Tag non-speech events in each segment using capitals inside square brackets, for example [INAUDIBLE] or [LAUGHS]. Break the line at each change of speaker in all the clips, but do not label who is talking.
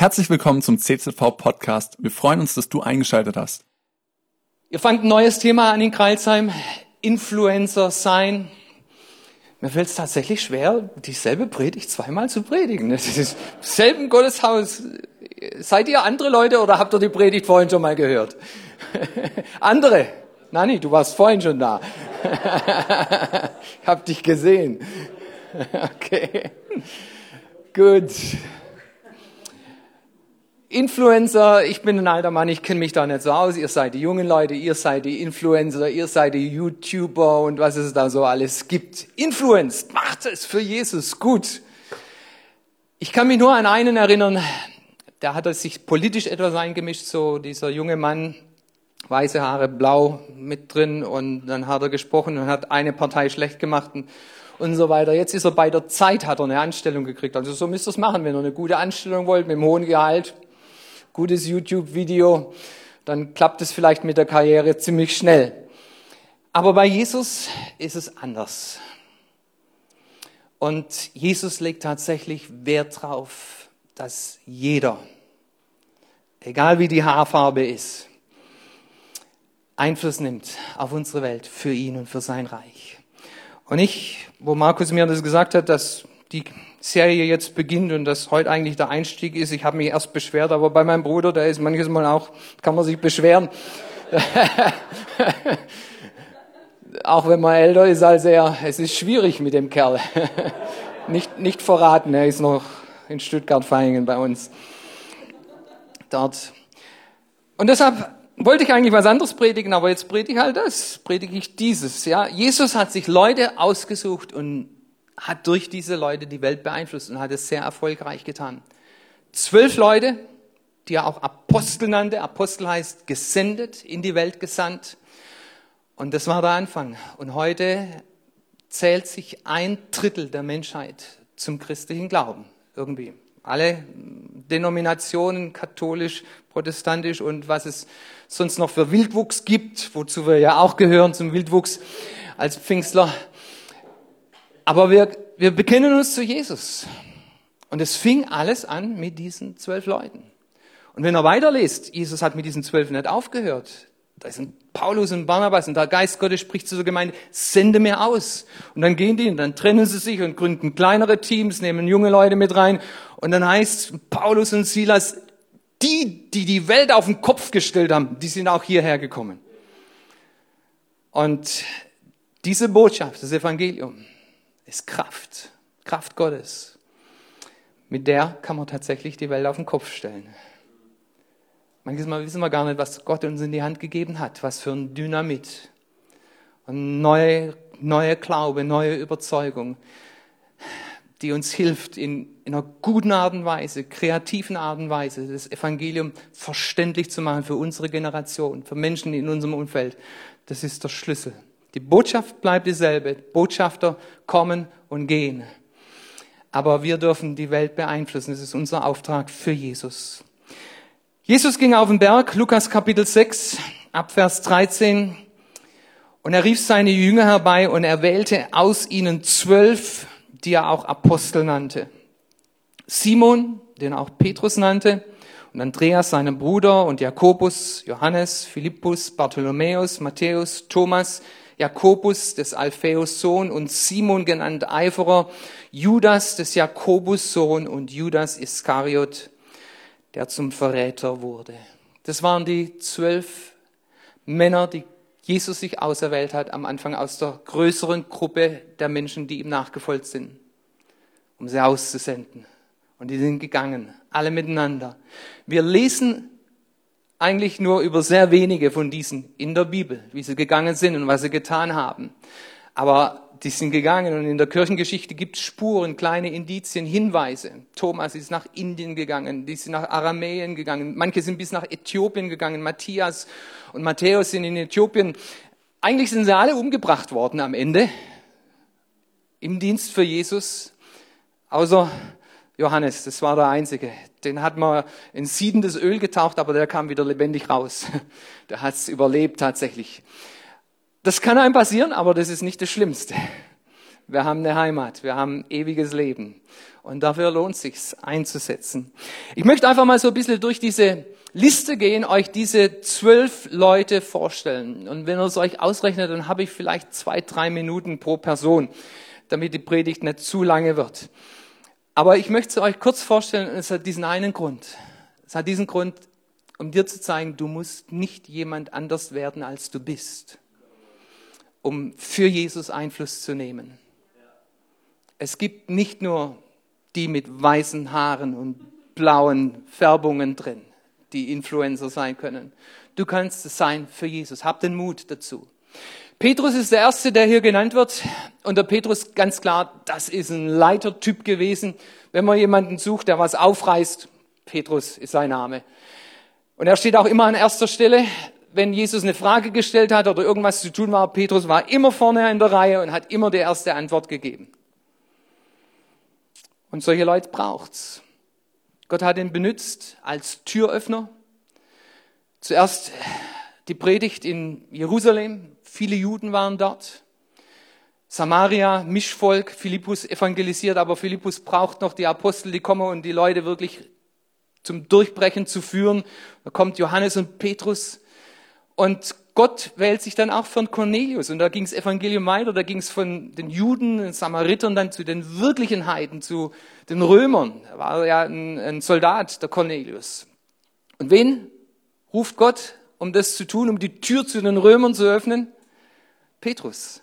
Herzlich willkommen zum CZV Podcast. Wir freuen uns, dass du eingeschaltet hast.
Ihr fangt ein neues Thema an in Kreilsheim. Influencer sein. Mir fällt es tatsächlich schwer, dieselbe Predigt zweimal zu predigen. Das ist selben Gotteshaus. Seid ihr andere Leute oder habt ihr die Predigt vorhin schon mal gehört? [LAUGHS] andere. Nani, du warst vorhin schon da. [LAUGHS] ich hab dich gesehen. [LAUGHS] okay. Gut. Influencer, ich bin ein alter Mann, ich kenne mich da nicht so aus. Ihr seid die jungen Leute, ihr seid die Influencer, ihr seid die YouTuber und was es da so alles gibt. Influenced, macht es für Jesus gut. Ich kann mich nur an einen erinnern, da hat er sich politisch etwas eingemischt, so dieser junge Mann, weiße Haare, blau mit drin und dann hat er gesprochen und hat eine Partei schlecht gemacht und, und so weiter. Jetzt ist er bei der Zeit, hat er eine Anstellung gekriegt. Also so müsst ihr es machen, wenn ihr eine gute Anstellung wollt, mit einem hohen Gehalt gutes YouTube-Video, dann klappt es vielleicht mit der Karriere ziemlich schnell. Aber bei Jesus ist es anders. Und Jesus legt tatsächlich Wert darauf, dass jeder, egal wie die Haarfarbe ist, Einfluss nimmt auf unsere Welt für ihn und für sein Reich. Und ich, wo Markus mir das gesagt hat, dass die Serie jetzt beginnt und das heute eigentlich der Einstieg ist. Ich habe mich erst beschwert, aber bei meinem Bruder, der ist manches Mal auch, kann man sich beschweren. [LAUGHS] auch wenn man älter ist als er, es ist schwierig mit dem Kerl. [LAUGHS] nicht, nicht verraten, er ist noch in Stuttgart-Feingen bei uns. Dort. Und deshalb wollte ich eigentlich was anderes predigen, aber jetzt predige ich halt das, predige ich dieses, ja. Jesus hat sich Leute ausgesucht und hat durch diese Leute die Welt beeinflusst und hat es sehr erfolgreich getan. Zwölf Leute, die er auch Apostel nannte. Apostel heißt gesendet, in die Welt gesandt. Und das war der Anfang. Und heute zählt sich ein Drittel der Menschheit zum christlichen Glauben. Irgendwie. Alle Denominationen, katholisch, protestantisch und was es sonst noch für Wildwuchs gibt, wozu wir ja auch gehören zum Wildwuchs als Pfingstler. Aber wir, wir bekennen uns zu Jesus. Und es fing alles an mit diesen zwölf Leuten. Und wenn er weiterliest, Jesus hat mit diesen zwölf nicht aufgehört. Da sind Paulus und Barnabas und der Geist Gottes spricht zu der Gemeinde, sende mir aus. Und dann gehen die und dann trennen sie sich und gründen kleinere Teams, nehmen junge Leute mit rein. Und dann heißt Paulus und Silas, die, die die Welt auf den Kopf gestellt haben, die sind auch hierher gekommen. Und diese Botschaft, das Evangelium, ist Kraft, Kraft Gottes. Mit der kann man tatsächlich die Welt auf den Kopf stellen. Manches Mal wissen wir gar nicht, was Gott uns in die Hand gegeben hat, was für ein Dynamit. Und neue, neue Glaube, neue Überzeugung, die uns hilft, in, in einer guten Art und Weise, kreativen Art und Weise, das Evangelium verständlich zu machen für unsere Generation, für Menschen in unserem Umfeld. Das ist der Schlüssel. Die Botschaft bleibt dieselbe. Botschafter kommen und gehen. Aber wir dürfen die Welt beeinflussen. Das ist unser Auftrag für Jesus. Jesus ging auf den Berg, Lukas Kapitel 6, Abvers 13. Und er rief seine Jünger herbei und er wählte aus ihnen zwölf, die er auch Apostel nannte. Simon, den er auch Petrus nannte, und Andreas, seinen Bruder, und Jakobus, Johannes, Philippus, Bartholomäus, Matthäus, Thomas, Jakobus des Alphaeus Sohn und Simon genannt Eiferer, Judas des Jakobus Sohn und Judas Iskariot, der zum Verräter wurde. Das waren die zwölf Männer, die Jesus sich auserwählt hat, am Anfang aus der größeren Gruppe der Menschen, die ihm nachgefolgt sind, um sie auszusenden. Und die sind gegangen, alle miteinander. Wir lesen eigentlich nur über sehr wenige von diesen in der Bibel, wie sie gegangen sind und was sie getan haben. Aber die sind gegangen und in der Kirchengeschichte gibt es Spuren, kleine Indizien, Hinweise. Thomas ist nach Indien gegangen, die sind nach Aramäen gegangen, manche sind bis nach Äthiopien gegangen, Matthias und Matthäus sind in Äthiopien. Eigentlich sind sie alle umgebracht worden am Ende im Dienst für Jesus, außer Johannes, das war der Einzige. Den hat man in siedendes Öl getaucht, aber der kam wieder lebendig raus. [LAUGHS] Der hat es überlebt tatsächlich. Das kann einem passieren, aber das ist nicht das Schlimmste. Wir haben eine Heimat, wir haben ewiges Leben. Und dafür lohnt es sich einzusetzen. Ich möchte einfach mal so ein bisschen durch diese Liste gehen, euch diese zwölf Leute vorstellen. Und wenn ihr es euch ausrechnet, dann habe ich vielleicht zwei, drei Minuten pro Person, damit die Predigt nicht zu lange wird. Aber ich möchte es euch kurz vorstellen, es hat diesen einen Grund. Es hat diesen Grund, um dir zu zeigen, du musst nicht jemand anders werden, als du bist, um für Jesus Einfluss zu nehmen. Es gibt nicht nur die mit weißen Haaren und blauen Färbungen drin die Influencer sein können. Du kannst es sein für Jesus. Hab den Mut dazu. Petrus ist der Erste, der hier genannt wird. Und der Petrus, ganz klar, das ist ein Leitertyp gewesen. Wenn man jemanden sucht, der was aufreißt, Petrus ist sein Name. Und er steht auch immer an erster Stelle. Wenn Jesus eine Frage gestellt hat oder irgendwas zu tun war, Petrus war immer vorne in der Reihe und hat immer die erste Antwort gegeben. Und solche Leute braucht's. Gott hat ihn benutzt als Türöffner. Zuerst die Predigt in Jerusalem. Viele Juden waren dort. Samaria, Mischvolk, Philippus evangelisiert, aber Philippus braucht noch die Apostel, die kommen und die Leute wirklich zum Durchbrechen zu führen. Da kommt Johannes und Petrus. Und Gott wählt sich dann auch von Cornelius. Und da ging es Evangelium weiter, da ging es von den Juden, den Samaritern dann zu den wirklichen Heiden, zu den Römern. Er war ja ein, ein Soldat, der Cornelius. Und wen ruft Gott, um das zu tun, um die Tür zu den Römern zu öffnen? Petrus.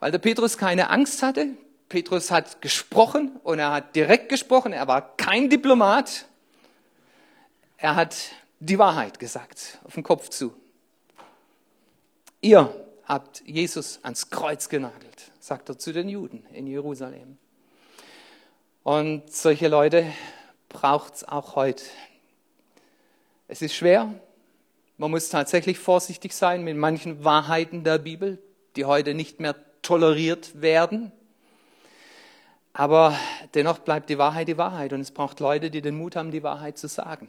Weil der Petrus keine Angst hatte. Petrus hat gesprochen und er hat direkt gesprochen. Er war kein Diplomat. Er hat die Wahrheit gesagt, auf den Kopf zu. Ihr habt Jesus ans Kreuz genagelt, sagt er zu den Juden in Jerusalem. Und solche Leute braucht es auch heute. Es ist schwer. Man muss tatsächlich vorsichtig sein mit manchen Wahrheiten der Bibel, die heute nicht mehr toleriert werden. Aber dennoch bleibt die Wahrheit die Wahrheit und es braucht Leute, die den Mut haben, die Wahrheit zu sagen.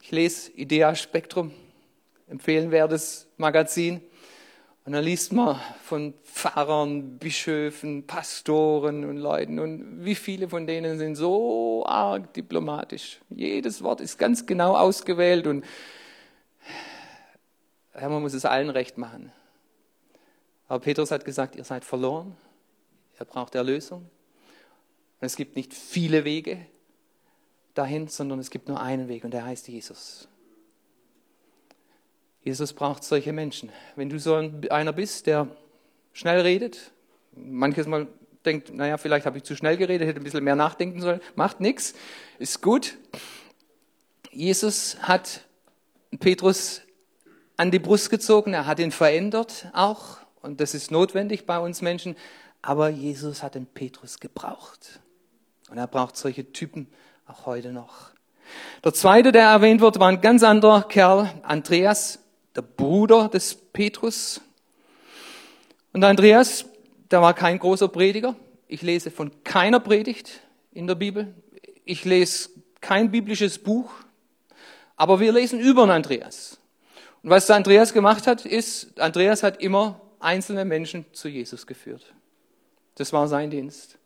Ich lese Idea Spektrum empfehlenwertes Magazin. Und dann liest man von Pfarrern, Bischöfen, Pastoren und Leuten. Und wie viele von denen sind so arg diplomatisch. Jedes Wort ist ganz genau ausgewählt und ja, man muss es allen recht machen. Aber Petrus hat gesagt, ihr seid verloren. Ihr braucht Erlösung. Und es gibt nicht viele Wege dahin, sondern es gibt nur einen Weg und der heißt Jesus. Jesus braucht solche Menschen. Wenn du so einer bist, der schnell redet, manches Mal denkt, naja, vielleicht habe ich zu schnell geredet, hätte ein bisschen mehr nachdenken sollen, macht nichts, ist gut. Jesus hat Petrus an die Brust gezogen, er hat ihn verändert auch, und das ist notwendig bei uns Menschen, aber Jesus hat den Petrus gebraucht. Und er braucht solche Typen auch heute noch. Der zweite, der erwähnt wird, war ein ganz anderer Kerl, Andreas der Bruder des Petrus. Und Andreas, der war kein großer Prediger. Ich lese von keiner Predigt in der Bibel. Ich lese kein biblisches Buch. Aber wir lesen über Andreas. Und was der Andreas gemacht hat, ist, Andreas hat immer einzelne Menschen zu Jesus geführt. Das war sein Dienst.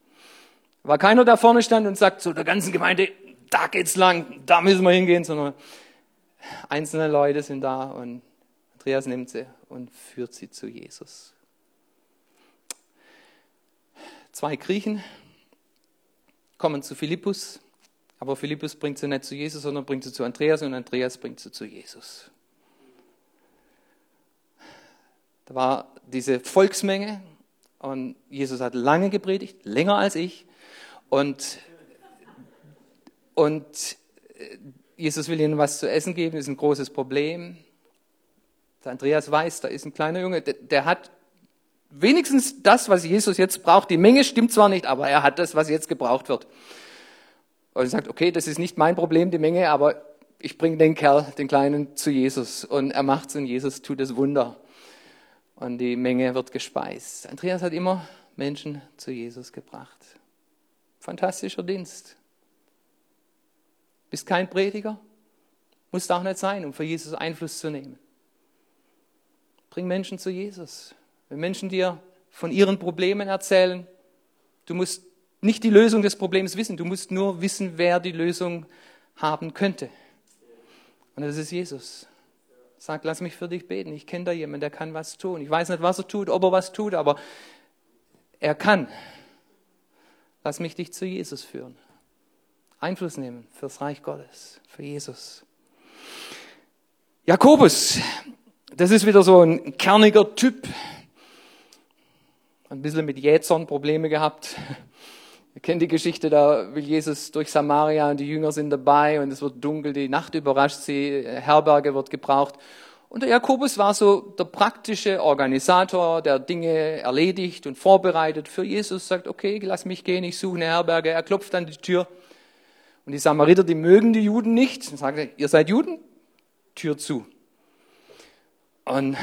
War keiner, der vorne stand und sagt zu der ganzen Gemeinde, da geht's lang, da müssen wir hingehen, sondern einzelne Leute sind da und Andreas nimmt sie und führt sie zu Jesus. Zwei Griechen kommen zu Philippus, aber Philippus bringt sie nicht zu Jesus, sondern bringt sie zu Andreas und Andreas bringt sie zu Jesus. Da war diese Volksmenge und Jesus hat lange gepredigt, länger als ich. Und, und Jesus will ihnen was zu essen geben, ist ein großes Problem. Der Andreas weiß, da ist ein kleiner Junge, der, der hat wenigstens das, was Jesus jetzt braucht. Die Menge stimmt zwar nicht, aber er hat das, was jetzt gebraucht wird. Und er sagt, okay, das ist nicht mein Problem, die Menge, aber ich bringe den Kerl, den Kleinen, zu Jesus. Und er macht's und Jesus tut das Wunder. Und die Menge wird gespeist. Andreas hat immer Menschen zu Jesus gebracht. Fantastischer Dienst. Bist kein Prediger? Muss auch nicht sein, um für Jesus Einfluss zu nehmen. Bring Menschen zu Jesus. Wenn Menschen dir von ihren Problemen erzählen, du musst nicht die Lösung des Problems wissen, du musst nur wissen, wer die Lösung haben könnte. Und das ist Jesus. Sag, lass mich für dich beten. Ich kenne da jemanden, der kann was tun. Ich weiß nicht, was er tut, ob er was tut, aber er kann. Lass mich dich zu Jesus führen. Einfluss nehmen fürs Reich Gottes, für Jesus. Jakobus, das ist wieder so ein kerniger Typ. Ein bisschen mit Jäzern Probleme gehabt. Ihr kennt die Geschichte, da will Jesus durch Samaria und die Jünger sind dabei und es wird dunkel, die Nacht überrascht sie, Herberge wird gebraucht. Und der Jakobus war so der praktische Organisator, der Dinge erledigt und vorbereitet für Jesus, sagt, okay, lass mich gehen, ich suche eine Herberge. Er klopft an die Tür. Und die Samariter, die mögen die Juden nicht. Und sagen, ihr seid Juden? Tür zu. Und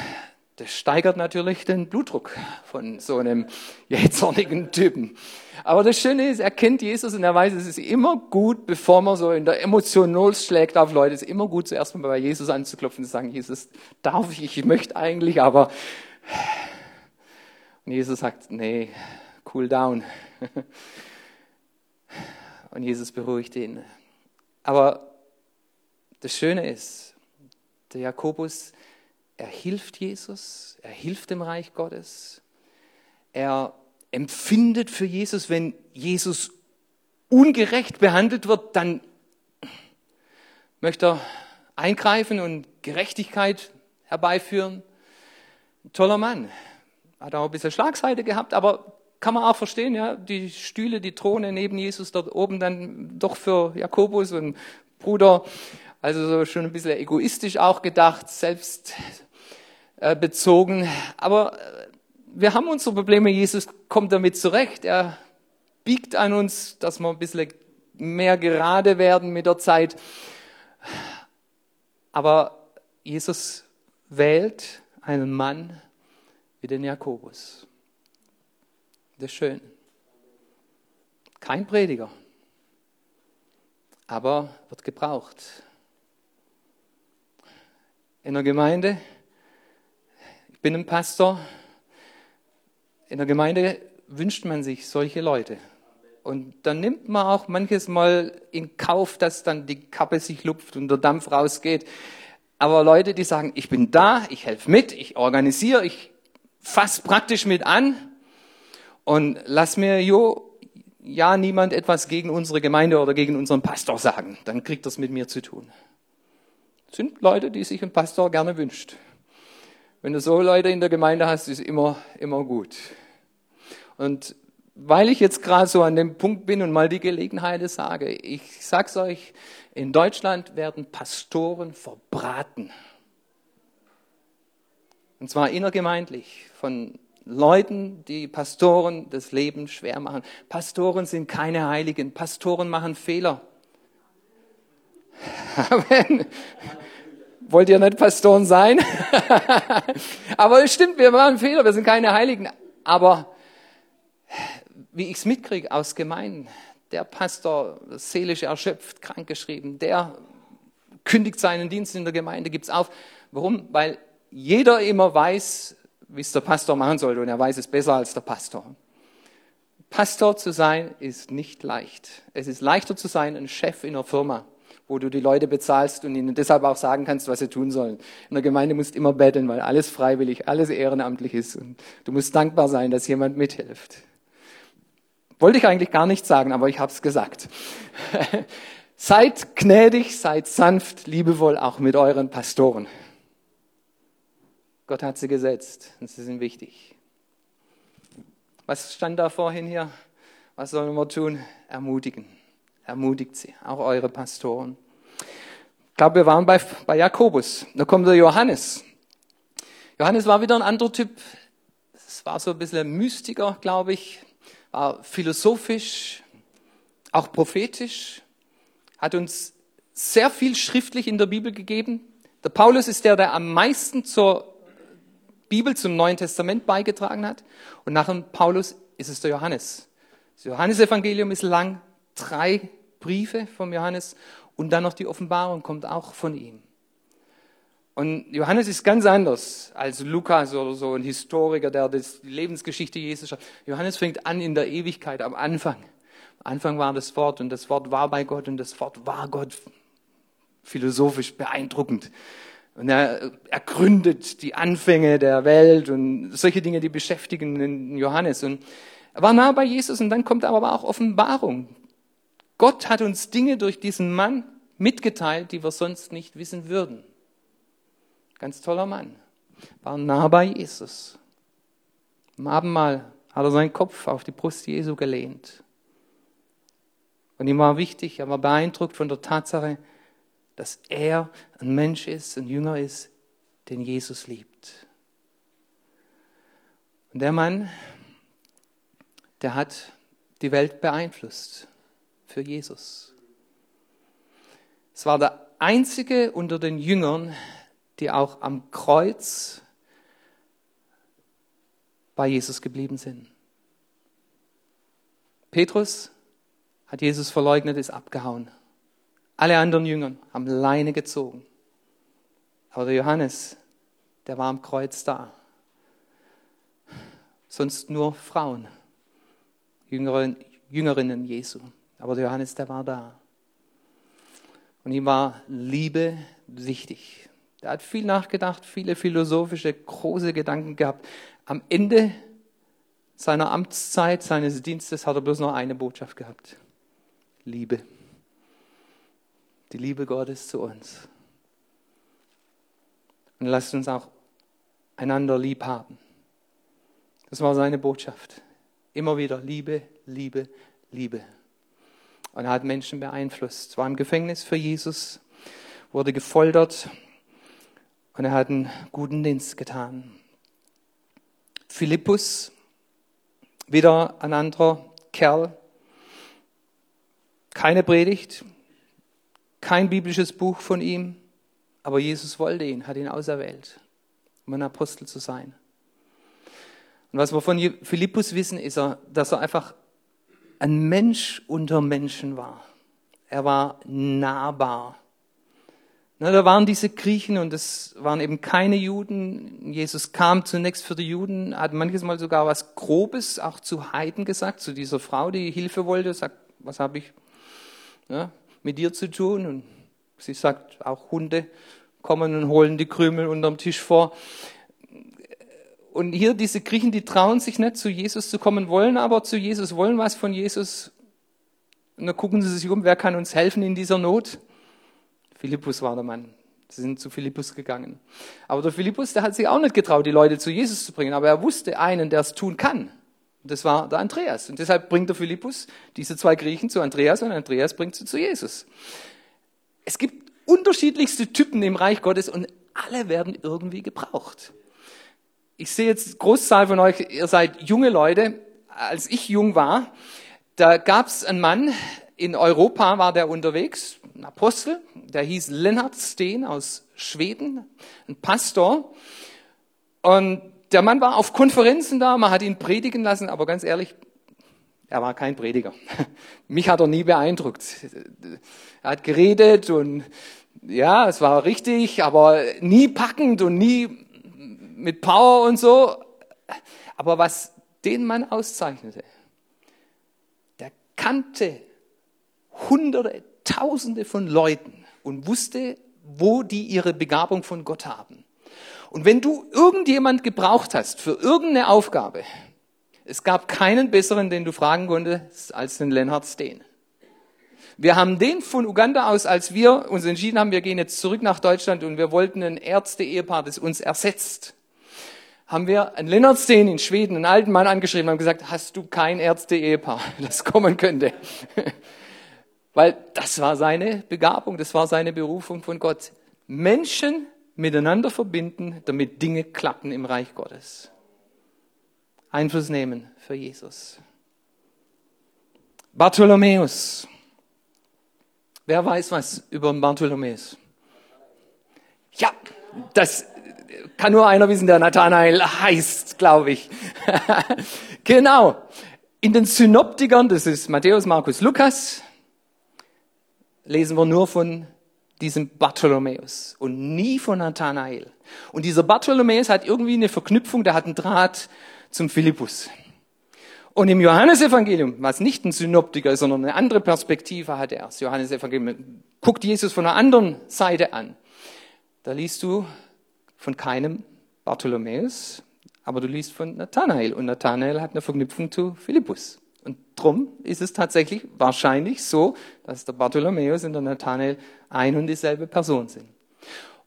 das steigert natürlich den Blutdruck von so einem jähzornigen Typen. Aber das Schöne ist, er kennt Jesus und er weiß, es ist immer gut, bevor man so in der Emotion losschlägt auf Leute, es ist immer gut, zuerst mal bei Jesus anzuklopfen und zu sagen, Jesus, darf ich, ich möchte eigentlich, aber... Und Jesus sagt, nee, cool down. [LAUGHS] Und Jesus beruhigt ihn. Aber das Schöne ist, der Jakobus, er hilft Jesus, er hilft dem Reich Gottes, er empfindet für Jesus, wenn Jesus ungerecht behandelt wird, dann möchte er eingreifen und Gerechtigkeit herbeiführen. Ein toller Mann. Hat auch ein bisschen Schlagseite gehabt, aber kann man auch verstehen, ja, die Stühle, die Throne neben Jesus dort oben dann doch für Jakobus und Bruder, also so schon ein bisschen egoistisch auch gedacht, selbst bezogen. Aber äh, wir haben unsere Probleme. Jesus kommt damit zurecht. Er biegt an uns, dass wir ein bisschen mehr gerade werden mit der Zeit. Aber Jesus wählt einen Mann wie den Jakobus. Das ist schön. Kein Prediger, aber wird gebraucht. In der Gemeinde bin ein Pastor. In der Gemeinde wünscht man sich solche Leute. Und dann nimmt man auch manches Mal in Kauf, dass dann die Kappe sich lupft und der Dampf rausgeht. Aber Leute, die sagen, ich bin da, ich helfe mit, ich organisiere, ich fasse praktisch mit an und lass mir jo, ja niemand etwas gegen unsere Gemeinde oder gegen unseren Pastor sagen. Dann kriegt das mit mir zu tun. Das sind Leute, die sich ein Pastor gerne wünscht. Wenn du so Leute in der Gemeinde hast, ist immer, immer gut. Und weil ich jetzt gerade so an dem Punkt bin und mal die Gelegenheit sage, ich sag's euch, in Deutschland werden Pastoren verbraten. Und zwar innergemeindlich von Leuten, die Pastoren das Leben schwer machen. Pastoren sind keine Heiligen. Pastoren machen Fehler. [LAUGHS] Amen. Wollt ihr nicht Pastoren sein? [LAUGHS] aber es stimmt, wir machen Fehler, wir sind keine Heiligen. Aber wie ich es mitkriege aus Gemeinden, der Pastor seelisch erschöpft, krankgeschrieben, der kündigt seinen Dienst in der Gemeinde, gibt es auf. Warum? Weil jeder immer weiß, wie es der Pastor machen sollte und er weiß es besser als der Pastor. Pastor zu sein ist nicht leicht. Es ist leichter zu sein, ein Chef in einer Firma wo du die Leute bezahlst und ihnen deshalb auch sagen kannst, was sie tun sollen. In der Gemeinde musst du immer betteln, weil alles freiwillig, alles ehrenamtlich ist. Und du musst dankbar sein, dass jemand mithilft. Wollte ich eigentlich gar nicht sagen, aber ich habe es gesagt. [LAUGHS] seid gnädig, seid sanft, liebevoll auch mit euren Pastoren. Gott hat sie gesetzt und sie sind wichtig. Was stand da vorhin hier? Was sollen wir tun? Ermutigen. Ermutigt sie, auch eure Pastoren. Ich glaube, wir waren bei, bei Jakobus. Da kommt der Johannes. Johannes war wieder ein anderer Typ. Es war so ein bisschen Mystiker, glaube ich. War philosophisch, auch prophetisch. Hat uns sehr viel schriftlich in der Bibel gegeben. Der Paulus ist der, der am meisten zur Bibel, zum Neuen Testament beigetragen hat. Und nach dem Paulus ist es der Johannes. Das Johannesevangelium ist lang, drei Briefe vom Johannes und dann noch die Offenbarung kommt auch von ihm. Und Johannes ist ganz anders als Lukas oder so ein Historiker, der die Lebensgeschichte Jesus schreibt. Johannes fängt an in der Ewigkeit, am Anfang. Am Anfang war das Wort und das Wort war bei Gott und das Wort war Gott. Philosophisch beeindruckend. Und er, er gründet die Anfänge der Welt und solche Dinge, die beschäftigen Johannes. Und er war nah bei Jesus und dann kommt aber auch Offenbarung. Gott hat uns Dinge durch diesen Mann mitgeteilt, die wir sonst nicht wissen würden. Ganz toller Mann. War nah bei Jesus. Im Abendmahl hat er seinen Kopf auf die Brust Jesu gelehnt. Und ihm war wichtig, er war beeindruckt von der Tatsache, dass er ein Mensch ist, ein Jünger ist, den Jesus liebt. Und der Mann, der hat die Welt beeinflusst für Jesus. Es war der einzige unter den Jüngern, die auch am Kreuz bei Jesus geblieben sind. Petrus hat Jesus verleugnet, ist abgehauen. Alle anderen Jünger haben Leine gezogen. Aber der Johannes, der war am Kreuz da. Sonst nur Frauen, Jüngerinnen Jesu. Aber der Johannes, der war da. Und ihm war Liebe wichtig. Er hat viel nachgedacht, viele philosophische, große Gedanken gehabt. Am Ende seiner Amtszeit, seines Dienstes hat er bloß noch eine Botschaft gehabt. Liebe. Die Liebe Gottes zu uns. Und lasst uns auch einander lieb haben. Das war seine Botschaft. Immer wieder Liebe, Liebe, Liebe. Und er hat Menschen beeinflusst. War im Gefängnis für Jesus, wurde gefoltert, und er hat einen guten Dienst getan. Philippus, wieder ein anderer Kerl. Keine Predigt, kein biblisches Buch von ihm, aber Jesus wollte ihn, hat ihn auserwählt, um ein Apostel zu sein. Und was wir von Philippus wissen, ist, dass er einfach ein Mensch unter Menschen war. Er war nahbar. Na, da waren diese Griechen und es waren eben keine Juden. Jesus kam zunächst für die Juden, hat manches Mal sogar was Grobes auch zu Heiden gesagt, zu dieser Frau, die Hilfe wollte, sagt, was habe ich ja, mit dir zu tun? Und sie sagt, auch Hunde kommen und holen die Krümel unterm Tisch vor. Und hier diese Griechen, die trauen sich nicht zu Jesus zu kommen, wollen aber zu Jesus, wollen was von Jesus. Und dann gucken sie sich um, wer kann uns helfen in dieser Not? Philippus war der Mann. Sie sind zu Philippus gegangen. Aber der Philippus, der hat sich auch nicht getraut, die Leute zu Jesus zu bringen. Aber er wusste einen, der es tun kann. Und das war der Andreas. Und deshalb bringt der Philippus diese zwei Griechen zu Andreas und Andreas bringt sie zu Jesus. Es gibt unterschiedlichste Typen im Reich Gottes und alle werden irgendwie gebraucht. Ich sehe jetzt Großzahl von euch, ihr seid junge Leute. Als ich jung war, da gab es einen Mann, in Europa war der unterwegs, ein Apostel, der hieß Lennart Steen aus Schweden, ein Pastor. Und der Mann war auf Konferenzen da, man hat ihn predigen lassen, aber ganz ehrlich, er war kein Prediger. [LAUGHS] Mich hat er nie beeindruckt. Er hat geredet und ja, es war richtig, aber nie packend und nie mit Power und so. Aber was den Mann auszeichnete, der kannte Hunderte, Tausende von Leuten und wusste, wo die ihre Begabung von Gott haben. Und wenn du irgendjemand gebraucht hast für irgendeine Aufgabe, es gab keinen besseren, den du fragen konntest, als den Leonhard Steen. Wir haben den von Uganda aus, als wir uns entschieden haben, wir gehen jetzt zurück nach Deutschland und wir wollten ein Ärzte-Ehepaar, das uns ersetzt, haben wir einen Leonhard Steen in Schweden, einen alten Mann angeschrieben und haben gesagt, hast du kein Ärzte-Ehepaar, [LAUGHS] das kommen könnte? [LAUGHS] Weil das war seine Begabung, das war seine Berufung von Gott. Menschen miteinander verbinden, damit Dinge klappen im Reich Gottes. Einfluss nehmen für Jesus. Bartholomäus. Wer weiß was über Bartholomäus? Ja, das kann nur einer wissen, der Nathanael heißt, glaube ich. [LAUGHS] genau. In den Synoptikern, das ist Matthäus, Markus, Lukas, lesen wir nur von diesem Bartholomäus und nie von Nathanael. Und dieser Bartholomäus hat irgendwie eine Verknüpfung, der hat einen Draht zum Philippus. Und im Johannesevangelium, was nicht ein Synoptiker ist, sondern eine andere Perspektive hat er, das Johannesevangelium guckt Jesus von einer anderen Seite an. Da liest du von keinem Bartholomäus, aber du liest von Nathanael. Und Nathanael hat eine Verknüpfung zu Philippus. Und drum ist es tatsächlich wahrscheinlich so, dass der Bartholomäus und der Nathanael ein und dieselbe Person sind.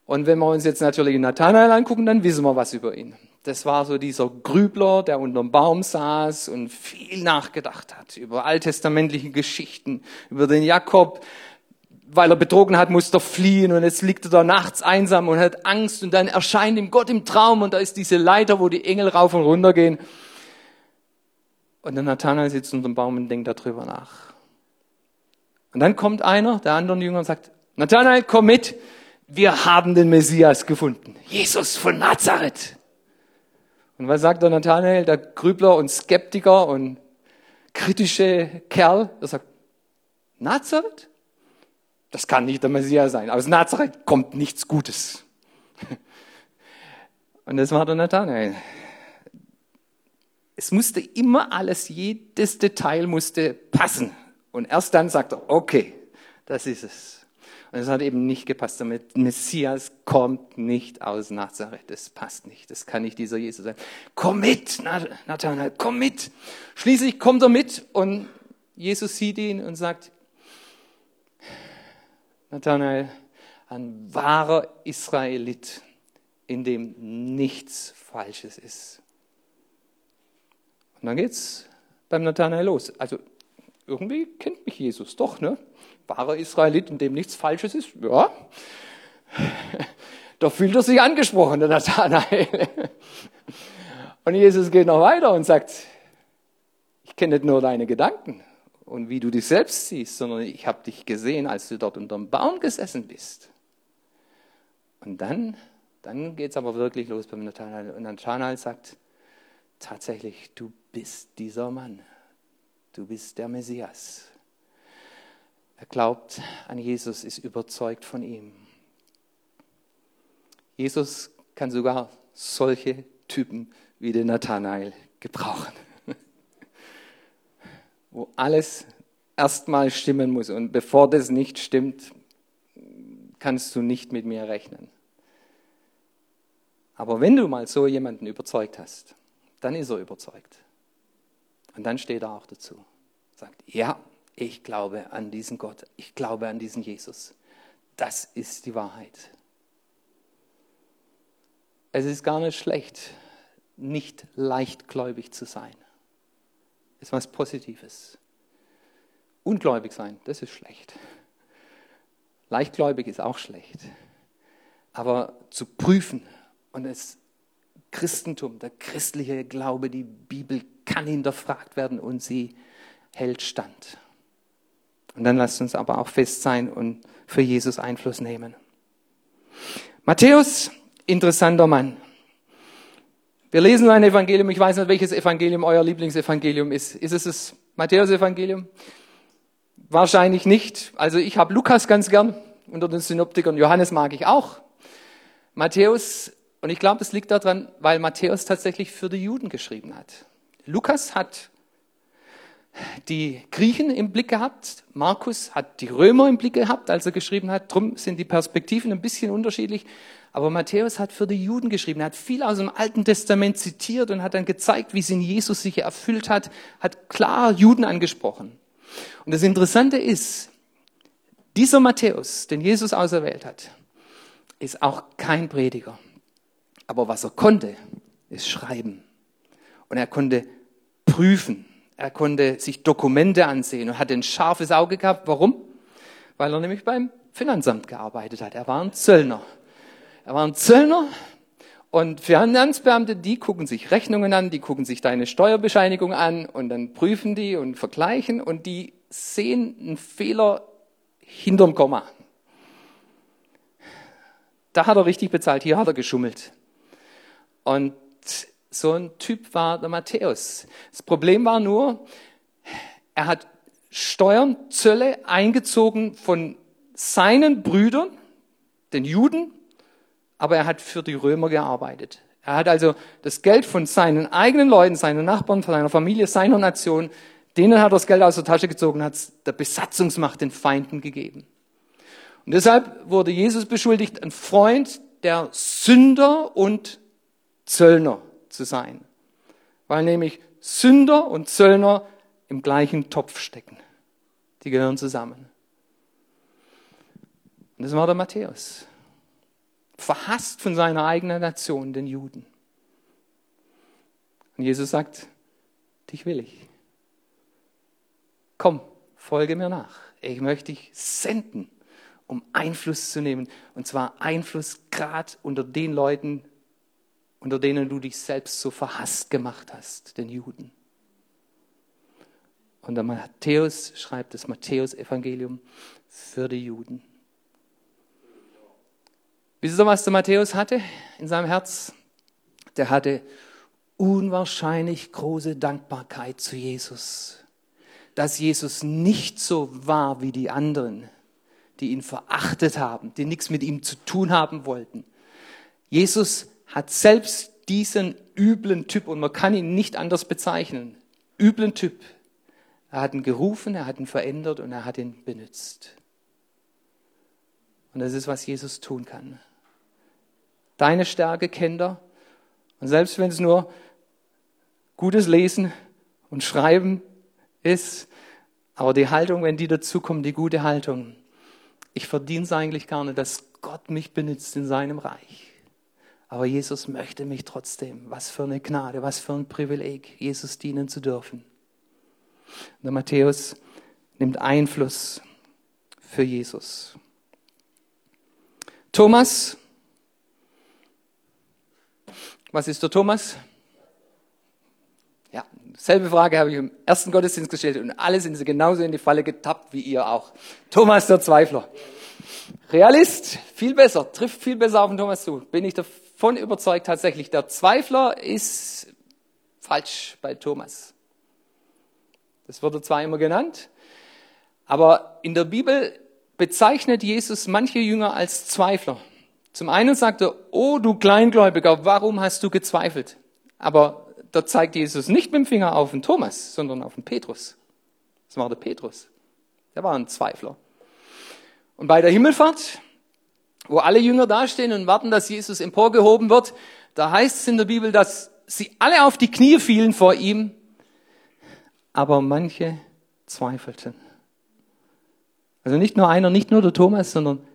Und wenn wir uns jetzt natürlich Nathanael angucken, dann wissen wir was über ihn. Das war so dieser Grübler, der unterm Baum saß und viel nachgedacht hat über alttestamentliche Geschichten, über den Jakob, weil er betrogen hat, musste er fliehen und jetzt liegt er da nachts einsam und hat Angst und dann erscheint ihm Gott im Traum und da ist diese Leiter, wo die Engel rauf und runter gehen. Und der Nathanael sitzt unter dem Baum und denkt darüber nach. Und dann kommt einer, der anderen Jünger, und sagt, Nathanael, komm mit, wir haben den Messias gefunden. Jesus von Nazareth. Und was sagt der Nathanael, der Grübler und Skeptiker und kritische Kerl? Er sagt, Nazareth? Das kann nicht der Messias sein. Aus Nazareth kommt nichts Gutes. [LAUGHS] Und das war der Nathanael. Es musste immer alles, jedes Detail musste passen. Und erst dann sagt er, okay, das ist es. Und es hat eben nicht gepasst. Der Messias kommt nicht aus Nazareth. Das passt nicht. Das kann nicht dieser Jesus sein. Komm mit, Nathanael, komm mit. Schließlich kommt er mit und Jesus sieht ihn und sagt, Nathanael, ein wahrer Israelit, in dem nichts Falsches ist. Und dann geht's beim Nathanael los. Also irgendwie kennt mich Jesus doch, ne? wahrer Israelit, in dem nichts Falsches ist? Ja. [LAUGHS] Da fühlt er sich angesprochen, der Nathanael. [LAUGHS] Und Jesus geht noch weiter und sagt, ich kenne nicht nur deine Gedanken und wie du dich selbst siehst, sondern ich habe dich gesehen, als du dort unter dem Baum gesessen bist. Und dann, dann geht es aber wirklich los beim Nathanael. Und Nathanael sagt, tatsächlich, du bist dieser Mann. Du bist der Messias. Er glaubt an Jesus, ist überzeugt von ihm. Jesus kann sogar solche Typen wie den Nathanael gebrauchen, wo alles erstmal stimmen muss. Und bevor das nicht stimmt, kannst du nicht mit mir rechnen. Aber wenn du mal so jemanden überzeugt hast, dann ist er überzeugt. Und dann steht er auch dazu. Sagt, ja, ich glaube an diesen Gott, ich glaube an diesen Jesus. Das ist die Wahrheit. Es ist gar nicht schlecht, nicht leichtgläubig zu sein. Ist was Positives. Ungläubig sein, das ist schlecht. Leichtgläubig ist auch schlecht. Aber zu prüfen und das Christentum, der christliche Glaube, die Bibel kann hinterfragt werden und sie hält stand. Und dann lasst uns aber auch fest sein und für Jesus Einfluss nehmen. Matthäus, interessanter Mann. Wir lesen ein Evangelium. Ich weiß nicht, welches Evangelium euer Lieblingsevangelium ist. Ist es das Matthäus-Evangelium? Wahrscheinlich nicht. Also ich habe Lukas ganz gern unter den Synoptikern. Johannes mag ich auch. Matthäus, und ich glaube, das liegt daran, weil Matthäus tatsächlich für die Juden geschrieben hat. Lukas hat die Griechen im Blick gehabt. Markus hat die Römer im Blick gehabt, als er geschrieben hat. Drum sind die Perspektiven ein bisschen unterschiedlich. Aber Matthäus hat für die Juden geschrieben. Er hat viel aus dem Alten Testament zitiert und hat dann gezeigt, wie es in Jesus sich erfüllt hat, hat klar Juden angesprochen. Und das Interessante ist, dieser Matthäus, den Jesus auserwählt hat, ist auch kein Prediger. Aber was er konnte, ist schreiben. Und er konnte prüfen. Er konnte sich Dokumente ansehen und hatte ein scharfes Auge gehabt. Warum? Weil er nämlich beim Finanzamt gearbeitet hat. Er war ein Zöllner. Er war ein Zöllner und Finanzbeamte, die gucken sich Rechnungen an, die gucken sich deine Steuerbescheinigung an und dann prüfen die und vergleichen und die sehen einen Fehler hinterm Komma. Da hat er richtig bezahlt, hier hat er geschummelt. Und so ein Typ war der Matthäus. Das Problem war nur, er hat Steuern, Zölle eingezogen von seinen Brüdern den Juden, aber er hat für die Römer gearbeitet. Er hat also das Geld von seinen eigenen Leuten, seinen Nachbarn, von seiner Familie, seiner Nation, denen hat er das Geld aus der Tasche gezogen, hat es der Besatzungsmacht, den Feinden gegeben. Und deshalb wurde Jesus beschuldigt, ein Freund der Sünder und Zöllner zu sein. Weil nämlich Sünder und Zöllner im gleichen Topf stecken. Die gehören zusammen. Und das war der Matthäus. Verhasst von seiner eigenen Nation, den Juden. Und Jesus sagt, dich will ich. Komm, folge mir nach. Ich möchte dich senden, um Einfluss zu nehmen. Und zwar Einfluss gerade unter den Leuten, unter denen du dich selbst so verhasst gemacht hast, den Juden. Und der Matthäus schreibt das Matthäus-Evangelium für die Juden. Wisst ihr, was der Matthäus hatte in seinem Herz? Der hatte unwahrscheinlich große Dankbarkeit zu Jesus. Dass Jesus nicht so war wie die anderen, die ihn verachtet haben, die nichts mit ihm zu tun haben wollten. Jesus hat selbst diesen üblen Typ, und man kann ihn nicht anders bezeichnen, üblen Typ. Er hat ihn gerufen, er hat ihn verändert und er hat ihn benutzt. Und das ist, was Jesus tun kann deine Stärke kennt er. Und selbst wenn es nur gutes Lesen und Schreiben ist, aber die Haltung, wenn die dazukommen, die gute Haltung, ich verdiene es eigentlich gar nicht, dass Gott mich benutzt in seinem Reich. Aber Jesus möchte mich trotzdem. Was für eine Gnade, was für ein Privileg, Jesus dienen zu dürfen. Und der Matthäus nimmt Einfluss für Jesus. Thomas was ist der Thomas? Ja, selbe Frage habe ich im ersten Gottesdienst gestellt und alle sind sie genauso in die Falle getappt wie ihr auch. Thomas der Zweifler. Realist, viel besser, trifft viel besser auf den Thomas zu. Bin ich davon überzeugt tatsächlich. Der Zweifler ist falsch bei Thomas. Das wird er zwar immer genannt, aber in der Bibel bezeichnet Jesus manche Jünger als Zweifler. Zum einen sagt er, oh du Kleingläubiger, warum hast du gezweifelt? Aber da zeigt Jesus nicht mit dem Finger auf den Thomas, sondern auf den Petrus. Das war der Petrus. Der war ein Zweifler. Und bei der Himmelfahrt, wo alle Jünger dastehen und warten, dass Jesus emporgehoben wird, da heißt es in der Bibel, dass sie alle auf die Knie fielen vor ihm, aber manche zweifelten. Also nicht nur einer, nicht nur der Thomas, sondern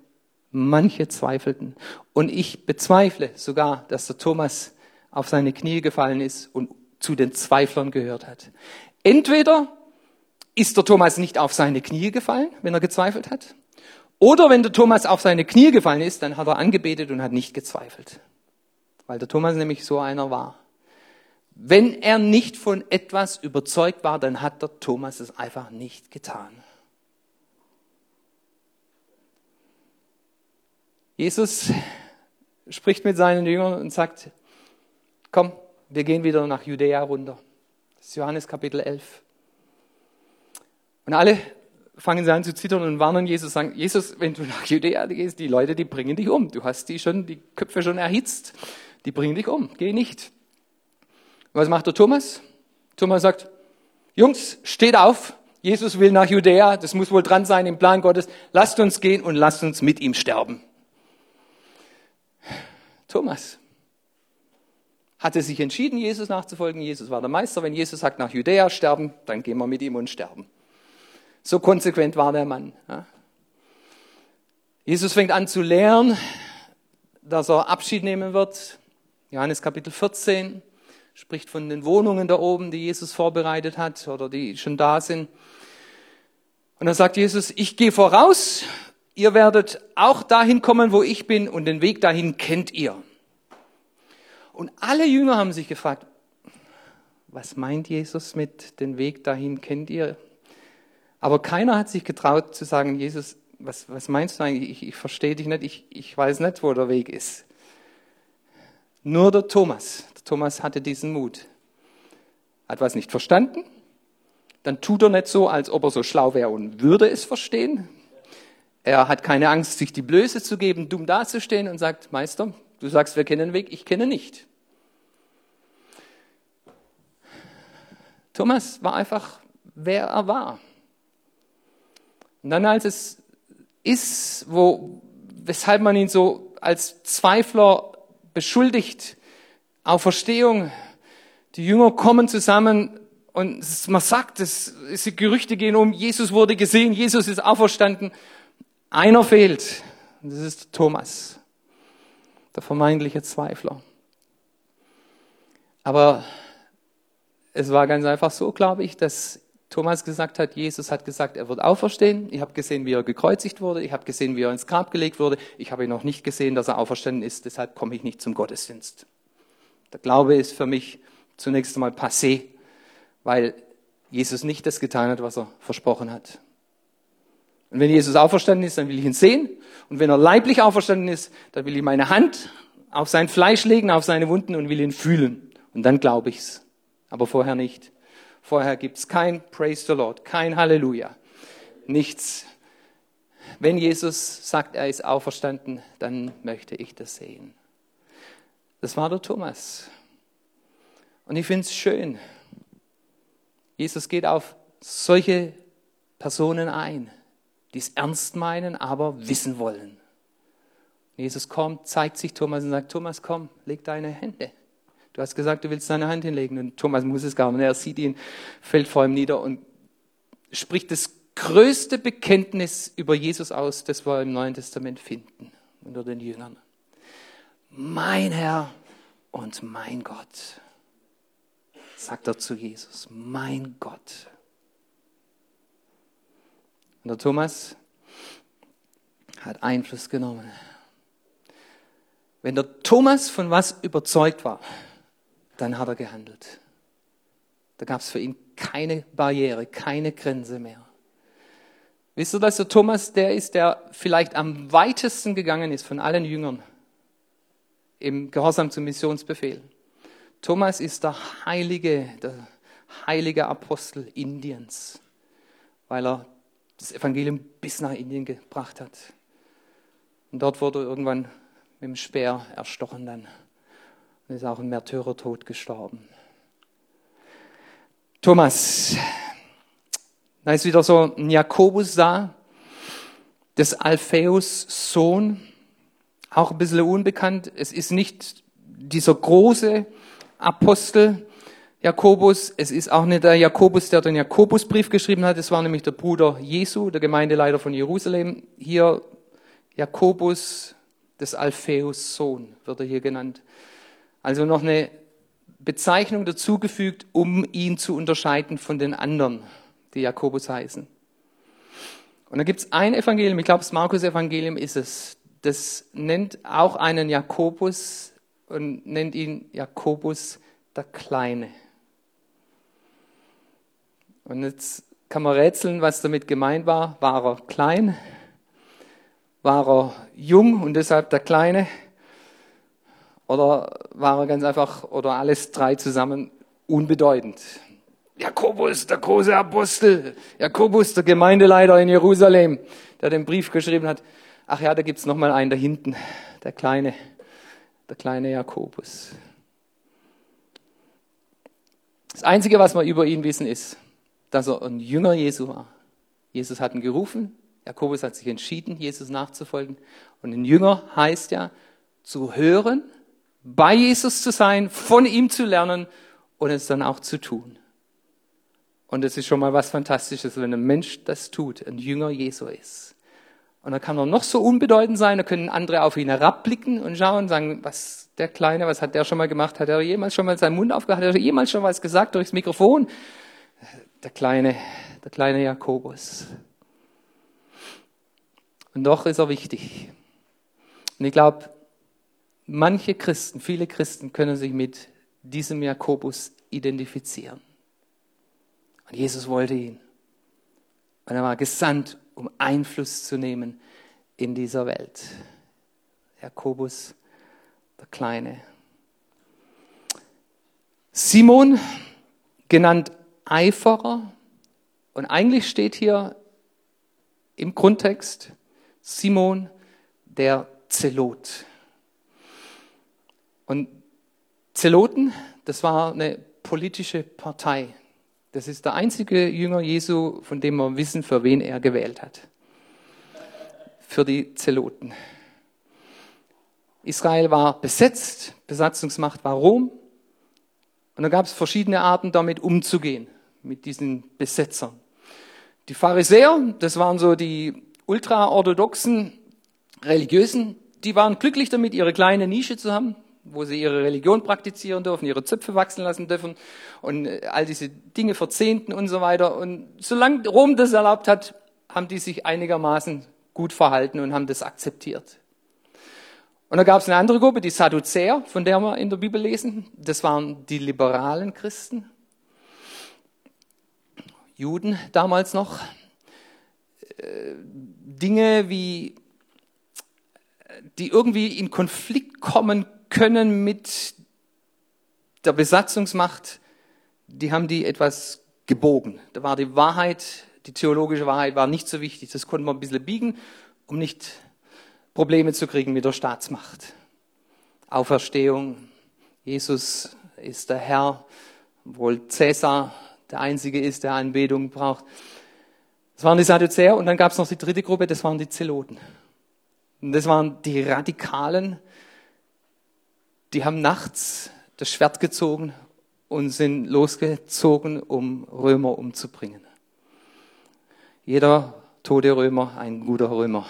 Manche zweifelten. Und ich bezweifle sogar, dass der Thomas auf seine Knie gefallen ist und zu den Zweiflern gehört hat. Entweder ist der Thomas nicht auf seine Knie gefallen, wenn er gezweifelt hat, oder wenn der Thomas auf seine Knie gefallen ist, dann hat er angebetet und hat nicht gezweifelt. Weil der Thomas nämlich so einer war. Wenn er nicht von etwas überzeugt war, dann hat der Thomas es einfach nicht getan. Jesus spricht mit seinen Jüngern und sagt, komm, wir gehen wieder nach Judäa runter. Das ist Johannes Kapitel 11. Und alle fangen sie an zu zittern und warnen Jesus, sagen, Jesus, wenn du nach Judäa gehst, die Leute, die bringen dich um. Du hast die schon, die Köpfe schon erhitzt. Die bringen dich um. Geh nicht. Was macht der Thomas? Thomas sagt, Jungs, steht auf. Jesus will nach Judäa. Das muss wohl dran sein im Plan Gottes. Lasst uns gehen und lasst uns mit ihm sterben. Thomas hatte sich entschieden, Jesus nachzufolgen. Jesus war der Meister. Wenn Jesus sagt, nach Judäa sterben, dann gehen wir mit ihm und sterben. So konsequent war der Mann. Jesus fängt an zu lehren, dass er Abschied nehmen wird. Johannes Kapitel 14 spricht von den Wohnungen da oben, die Jesus vorbereitet hat oder die schon da sind. Und dann sagt Jesus, ich gehe voraus ihr werdet auch dahin kommen, wo ich bin und den Weg dahin kennt ihr. Und alle Jünger haben sich gefragt, was meint Jesus mit den Weg dahin kennt ihr? Aber keiner hat sich getraut zu sagen, Jesus, was, was meinst du eigentlich? Ich, ich verstehe dich nicht, ich, ich weiß nicht, wo der Weg ist. Nur der Thomas, der Thomas hatte diesen Mut. Hat was nicht verstanden, dann tut er nicht so, als ob er so schlau wäre und würde es verstehen. Er hat keine Angst, sich die Blöße zu geben, dumm dazustehen und sagt, Meister, du sagst, wir kennen den Weg, ich kenne nicht. Thomas war einfach, wer er war. Und dann, als es ist, wo, weshalb man ihn so als Zweifler beschuldigt, Auferstehung, die Jünger kommen zusammen und man sagt, es, es, Gerüchte gehen um, Jesus wurde gesehen, Jesus ist auferstanden. Einer fehlt, und das ist Thomas, der vermeintliche Zweifler. Aber es war ganz einfach so, glaube ich, dass Thomas gesagt hat, Jesus hat gesagt, er wird auferstehen. Ich habe gesehen, wie er gekreuzigt wurde. Ich habe gesehen, wie er ins Grab gelegt wurde. Ich habe noch nicht gesehen, dass er auferstanden ist. Deshalb komme ich nicht zum Gottesdienst. Der Glaube ist für mich zunächst einmal passé, weil Jesus nicht das getan hat, was er versprochen hat. Und wenn Jesus auferstanden ist, dann will ich ihn sehen. Und wenn er leiblich auferstanden ist, dann will ich meine Hand auf sein Fleisch legen, auf seine Wunden und will ihn fühlen. Und dann glaube ich's. Aber vorher nicht. Vorher gibt's kein Praise the Lord, kein Halleluja, nichts. Wenn Jesus sagt, er ist auferstanden, dann möchte ich das sehen. Das war der Thomas. Und ich finde es schön. Jesus geht auf solche Personen ein, die es ernst meinen, aber wissen wollen. Jesus kommt, zeigt sich Thomas und sagt, Thomas, komm, leg deine Hände. Du hast gesagt, du willst deine Hand hinlegen. Und Thomas muss es gar nicht. Er sieht ihn, fällt vor ihm nieder und spricht das größte Bekenntnis über Jesus aus, das wir im Neuen Testament finden, unter den Jüngern. Mein Herr und mein Gott, sagt er zu Jesus, mein Gott. Und der Thomas hat Einfluss genommen. Wenn der Thomas von was überzeugt war, dann hat er gehandelt. Da gab es für ihn keine Barriere, keine Grenze mehr. Wisst ihr, dass der Thomas der ist, der vielleicht am weitesten gegangen ist von allen Jüngern im Gehorsam zum Missionsbefehl? Thomas ist der heilige, der heilige Apostel Indiens, weil er das Evangelium bis nach Indien gebracht hat. Und dort wurde er irgendwann mit dem Speer erstochen dann und ist auch ein Märtyrertod gestorben. Thomas, da ist wieder so ein Jakobus da, des Alpheus Sohn, auch ein bisschen unbekannt. Es ist nicht dieser große Apostel Jakobus, es ist auch nicht der Jakobus, der den Jakobusbrief geschrieben hat, es war nämlich der Bruder Jesu, der Gemeindeleiter von Jerusalem. Hier Jakobus des Alpheus Sohn wird er hier genannt. Also noch eine Bezeichnung dazugefügt, um ihn zu unterscheiden von den anderen, die Jakobus heißen. Und da gibt es ein Evangelium, ich glaube, das Markus-Evangelium ist es. Das nennt auch einen Jakobus und nennt ihn Jakobus der Kleine. Und jetzt kann man rätseln, was damit gemeint war. War er klein? War er jung und deshalb der Kleine? Oder war er ganz einfach, oder alles drei zusammen unbedeutend? Jakobus, der große Apostel, Jakobus, der Gemeindeleiter in Jerusalem, der den Brief geschrieben hat. Ach ja, da gibt's noch mal einen da hinten, der kleine, der kleine Jakobus. Das Einzige, was wir über ihn wissen, ist, dass er ein Jünger Jesu war. Jesus hat ihn gerufen, Jakobus hat sich entschieden, Jesus nachzufolgen. Und ein Jünger heißt ja, zu hören bei Jesus zu sein, von ihm zu lernen und es dann auch zu tun. Und es ist schon mal was Fantastisches, wenn ein Mensch das tut, ein Jünger Jesu ist. Und dann kann er noch so unbedeutend sein, da können andere auf ihn herabblicken und schauen und sagen, was der Kleine, was hat der schon mal gemacht? Hat er jemals schon mal seinen Mund aufgehört? Hat er jemals schon was gesagt durchs Mikrofon? Der kleine, der kleine Jakobus. Und doch ist er wichtig. Und ich glaube, Manche Christen, viele Christen können sich mit diesem Jakobus identifizieren. Und Jesus wollte ihn. Und er war gesandt, um Einfluss zu nehmen in dieser Welt. Jakobus, der Kleine. Simon, genannt Eiferer. Und eigentlich steht hier im Grundtext, Simon der Zelot. Und Zeloten, das war eine politische Partei. Das ist der einzige Jünger Jesu, von dem wir wissen, für wen er gewählt hat. Für die Zeloten. Israel war besetzt, Besatzungsmacht war Rom. Und da gab es verschiedene Arten, damit umzugehen, mit diesen Besetzern. Die Pharisäer, das waren so die ultraorthodoxen Religiösen, die waren glücklich damit, ihre kleine Nische zu haben, wo sie ihre Religion praktizieren dürfen, ihre Zöpfe wachsen lassen dürfen und äh, all diese Dinge verzehnten und so weiter. Und solange Rom das erlaubt hat, haben die sich einigermaßen gut verhalten und haben das akzeptiert. Und da gab es eine andere Gruppe, die Sadduzäer, von der wir in der Bibel lesen. Das waren die liberalen Christen, Juden damals noch. Äh, Dinge wie, die irgendwie in Konflikt kommen können mit der Besatzungsmacht, die haben die etwas gebogen. Da war die Wahrheit, die theologische Wahrheit war nicht so wichtig. Das konnte man ein bisschen biegen, um nicht Probleme zu kriegen mit der Staatsmacht. Auferstehung, Jesus ist der Herr, obwohl Cäsar der Einzige ist, der Anbetung braucht. Das waren die Sadduzäer und dann gab es noch die dritte Gruppe, das waren die Zeloten. Und das waren die Radikalen, die haben nachts das Schwert gezogen und sind losgezogen, um Römer umzubringen. Jeder tote Römer ein guter Römer.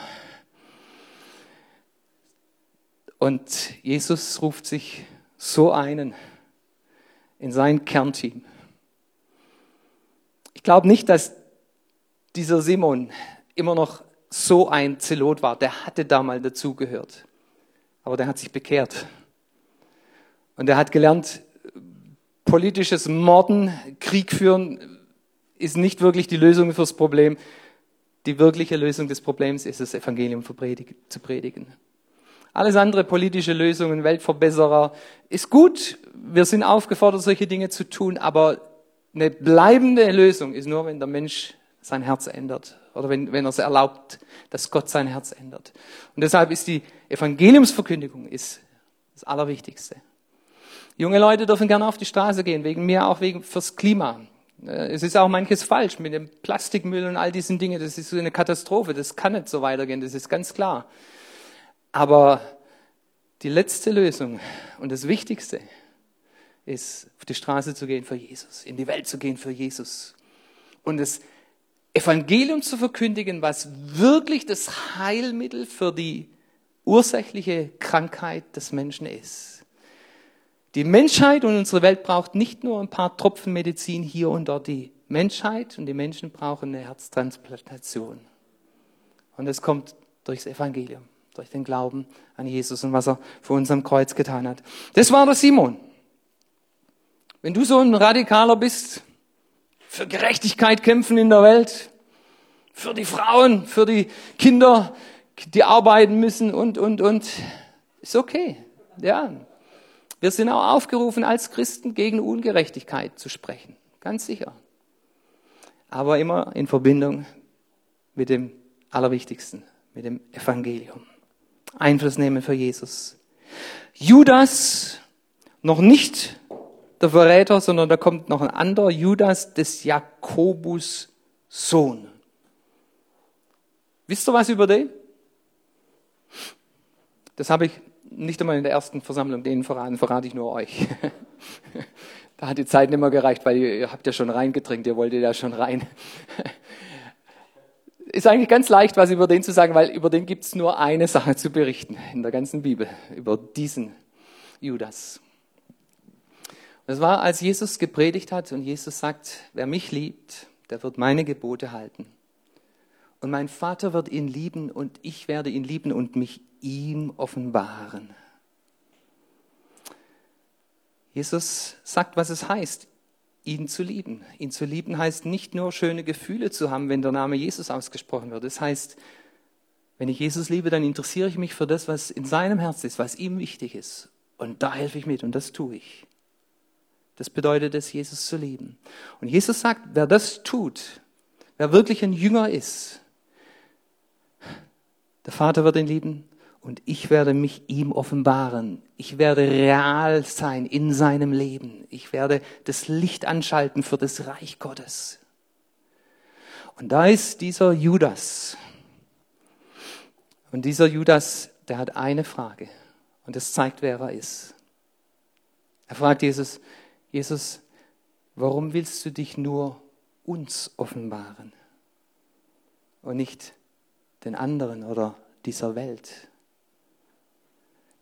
Und Jesus ruft sich so einen in sein Kernteam. Ich glaube nicht, dass dieser Simon immer noch so ein Zelot war. Der hatte da mal dazugehört. Aber der hat sich bekehrt. Und er hat gelernt, politisches Morden, Krieg führen ist nicht wirklich die Lösung fürs Problem. Die wirkliche Lösung des Problems ist, das Evangelium zu predigen. Alles andere, politische Lösungen, Weltverbesserer, ist gut. Wir sind aufgefordert, solche Dinge zu tun, aber eine bleibende Lösung ist nur, wenn der Mensch sein Herz ändert oder wenn, wenn er es erlaubt, dass Gott sein Herz ändert. Und deshalb ist die Evangeliumsverkündigung ist das Allerwichtigste. Junge Leute dürfen gerne auf die Straße gehen, wegen mir auch wegen fürs Klima. Äh, es ist auch manches falsch mit dem Plastikmüll und all diesen Dingen. Das ist eine Katastrophe. Das kann nicht so weitergehen. Das ist ganz klar. Aber die letzte Lösung und das Wichtigste ist, auf die Straße zu gehen für Jesus, in die Welt zu gehen für Jesus und das Evangelium zu verkündigen, was wirklich das Heilmittel für die ursächliche Krankheit des Menschen ist. Die Menschheit und unsere Welt braucht nicht nur ein paar Tropfen Medizin hier und dort. Die Menschheit und die Menschen brauchen eine Herztransplantation. Und es kommt durchs Evangelium, durch den Glauben an Jesus und was er für uns am Kreuz getan hat. Das war der Simon. Wenn du so ein Radikaler bist, für Gerechtigkeit kämpfen in der Welt, für die Frauen, für die Kinder, die arbeiten müssen und, und, und, ist okay. Ja, wir sind auch aufgerufen, als Christen gegen Ungerechtigkeit zu sprechen. Ganz sicher. Aber immer in Verbindung mit dem Allerwichtigsten, mit dem Evangelium. Einfluss nehmen für Jesus. Judas, noch nicht der Verräter, sondern da kommt noch ein anderer Judas des Jakobus Sohn. Wisst ihr was über den? Das habe ich nicht einmal in der ersten Versammlung, denen verraten, verrate ich nur euch. [LAUGHS] da hat die Zeit nicht mehr gereicht, weil ihr, habt ja schon reingetrinkt, ihr wolltet ja schon rein. [LAUGHS] Ist eigentlich ganz leicht, was über den zu sagen, weil über den gibt es nur eine Sache zu berichten in der ganzen Bibel, über diesen Judas. Das war, als Jesus gepredigt hat und Jesus sagt, wer mich liebt, der wird meine Gebote halten. Und mein Vater wird ihn lieben und ich werde ihn lieben und mich ihm offenbaren. Jesus sagt, was es heißt, ihn zu lieben. Ihn zu lieben heißt nicht nur schöne Gefühle zu haben, wenn der Name Jesus ausgesprochen wird. Es heißt, wenn ich Jesus liebe, dann interessiere ich mich für das, was in seinem Herz ist, was ihm wichtig ist. Und da helfe ich mit und das tue ich. Das bedeutet es, Jesus zu lieben. Und Jesus sagt, wer das tut, wer wirklich ein Jünger ist, Der Vater wird ihn lieben und ich werde mich ihm offenbaren. Ich werde real sein in seinem Leben. Ich werde das Licht anschalten für das Reich Gottes. Und da ist dieser Judas. Und dieser Judas, der hat eine Frage. Und das zeigt, wer er ist. Er fragt Jesus, Jesus, warum willst du dich nur uns offenbaren und nicht den anderen oder dieser Welt?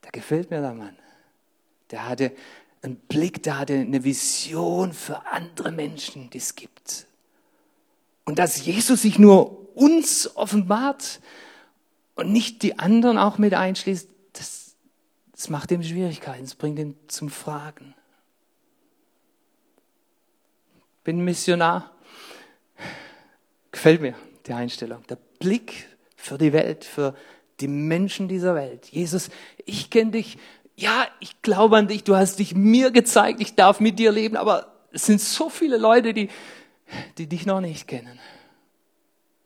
Da gefällt mir der Mann. Der hatte einen Blick, der hatte eine Vision für andere Menschen, die es gibt. Und dass Jesus sich nur uns offenbart und nicht die anderen auch mit einschließt, das, das macht ihm Schwierigkeiten, es bringt ihn zum Fragen. Bin Missionar. Gefällt mir die Einstellung. Der Blick für die Welt, für die Menschen dieser Welt. Jesus, ich kenne dich. Ja, ich glaube an dich. Du hast dich mir gezeigt. Ich darf mit dir leben. Aber es sind so viele Leute, die, die dich noch nicht kennen.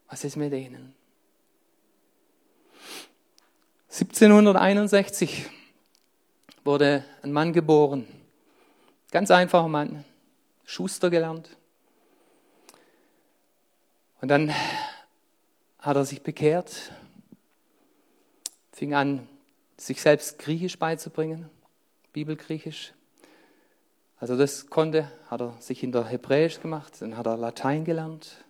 Was ist mit denen? 1761 wurde ein Mann geboren. Ganz einfacher Mann. Schuster gelernt. Und dann hat er sich bekehrt fing an, sich selbst Griechisch beizubringen, Bibelgriechisch. Also das konnte, hat er sich hinter Hebräisch gemacht, dann hat er Latein gelernt,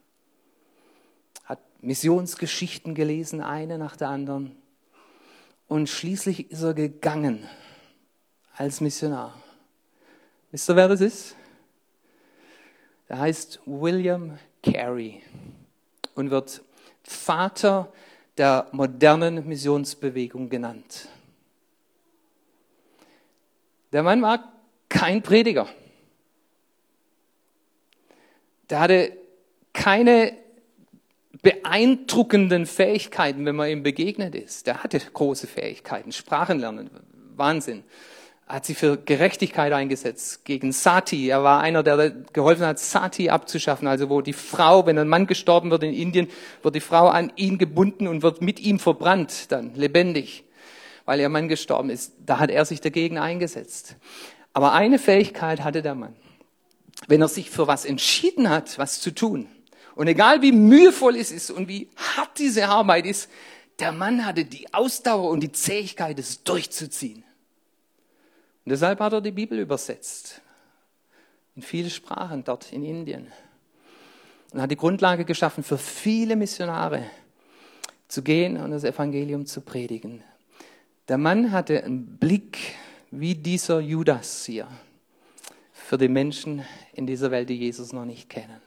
hat Missionsgeschichten gelesen, eine nach der anderen. Und schließlich ist er gegangen als Missionar. Wisst ihr, wer das ist? Der heißt William Carey und wird Vater der modernen Missionsbewegung genannt. Der Mann war kein Prediger. Der hatte keine beeindruckenden Fähigkeiten, wenn man ihm begegnet ist. Der hatte große Fähigkeiten, Sprachen lernen, Wahnsinn. Hat sich für Gerechtigkeit eingesetzt gegen Sati. Er war einer, der geholfen hat, Sati abzuschaffen. Also wo die Frau, wenn ein Mann gestorben wird in Indien, wird die Frau an ihn gebunden und wird mit ihm verbrannt, dann lebendig, weil ihr Mann gestorben ist. Da hat er sich dagegen eingesetzt. Aber eine Fähigkeit hatte der Mann. Wenn er sich für was entschieden hat, was zu tun, und egal wie mühevoll es ist und wie hart diese Arbeit ist, der Mann hatte die Ausdauer und die Zähigkeit, es durchzuziehen. Und deshalb hat er die Bibel übersetzt. In viele Sprachen dort in Indien. Und hat die Grundlage geschaffen für viele Missionare zu gehen und das Evangelium zu predigen. Der Mann hatte einen Blick wie dieser Judas hier für die Menschen in dieser Welt, die Jesus noch nicht kennen.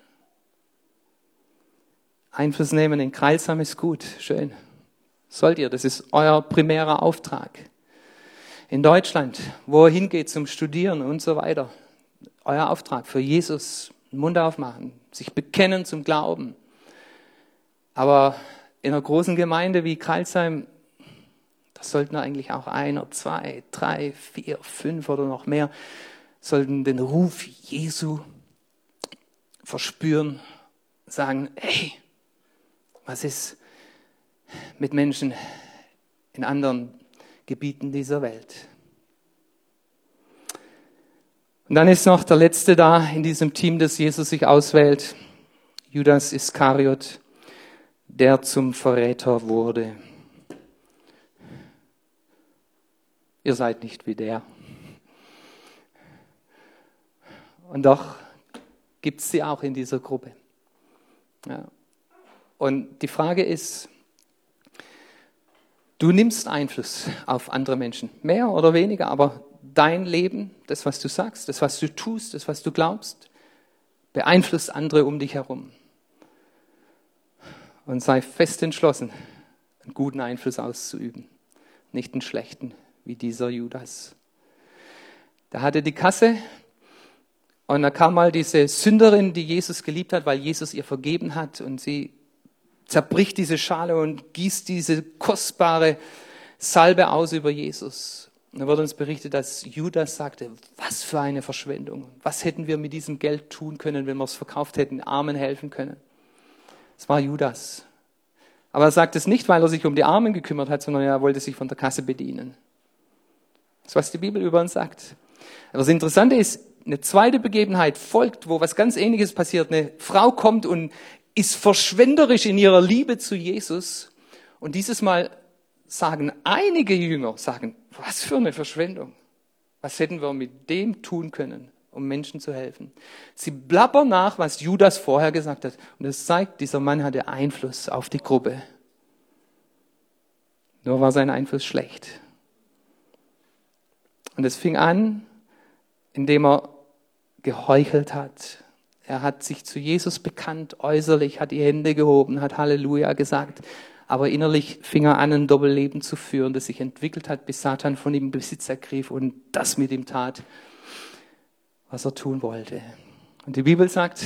Einfluss nehmen in Kreilsam ist gut, schön. Sollt ihr, das ist euer primärer Auftrag in Deutschland, wo er hingeht zum Studieren und so weiter. Euer Auftrag für Jesus, Mund aufmachen, sich bekennen zum Glauben. Aber in einer großen Gemeinde wie Kreilsheim, da sollten eigentlich auch einer, zwei, drei, vier, fünf oder noch mehr, sollten den Ruf Jesu verspüren, sagen, hey, was ist mit Menschen in anderen Gebieten dieser Welt. Und dann ist noch der letzte da in diesem Team, das Jesus sich auswählt, Judas Iskariot, der zum Verräter wurde. Ihr seid nicht wie der. Und doch gibt es sie auch in dieser Gruppe. Ja. Und die Frage ist, Du nimmst Einfluss auf andere Menschen, mehr oder weniger, aber dein Leben, das, was du sagst, das, was du tust, das, was du glaubst, beeinflusst andere um dich herum. Und sei fest entschlossen, einen guten Einfluss auszuüben, nicht einen schlechten, wie dieser Judas. Da hatte die Kasse und da kam mal diese Sünderin, die Jesus geliebt hat, weil Jesus ihr vergeben hat und sie zerbricht diese Schale und gießt diese kostbare Salbe aus über Jesus. Und da wird uns berichtet, dass Judas sagte, was für eine Verschwendung. Was hätten wir mit diesem Geld tun können, wenn wir es verkauft hätten, Armen helfen können. Es war Judas. Aber er sagt es nicht, weil er sich um die Armen gekümmert hat, sondern er wollte sich von der Kasse bedienen. Das ist, was die Bibel über uns sagt. Aber das Interessante ist, eine zweite Begebenheit folgt, wo was ganz Ähnliches passiert. Eine Frau kommt und ist verschwenderisch in ihrer Liebe zu Jesus. Und dieses Mal sagen einige Jünger, sagen, was für eine Verschwendung. Was hätten wir mit dem tun können, um Menschen zu helfen? Sie blabbern nach, was Judas vorher gesagt hat. Und es zeigt, dieser Mann hatte Einfluss auf die Gruppe. Nur war sein Einfluss schlecht. Und es fing an, indem er geheuchelt hat. Er hat sich zu Jesus bekannt, äußerlich, hat die Hände gehoben, hat Halleluja gesagt. Aber innerlich fing er an, ein Doppelleben zu führen, das sich entwickelt hat, bis Satan von ihm Besitz ergriff und das mit ihm tat, was er tun wollte. Und die Bibel sagt,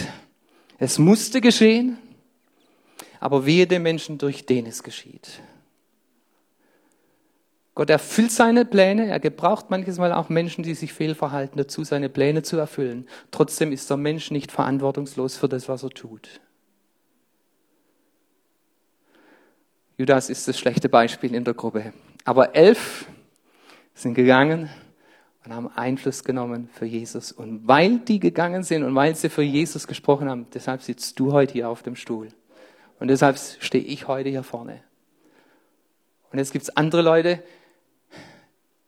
es musste geschehen, aber wehe dem Menschen, durch den es geschieht. Gott erfüllt seine Pläne. Er gebraucht manches Mal auch Menschen, die sich fehlverhalten, dazu seine Pläne zu erfüllen. Trotzdem ist der Mensch nicht verantwortungslos für das, was er tut. Judas ist das schlechte Beispiel in der Gruppe. Aber elf sind gegangen und haben Einfluss genommen für Jesus. Und weil die gegangen sind und weil sie für Jesus gesprochen haben, deshalb sitzt du heute hier auf dem Stuhl. Und deshalb stehe ich heute hier vorne. Und jetzt gibt es andere Leute,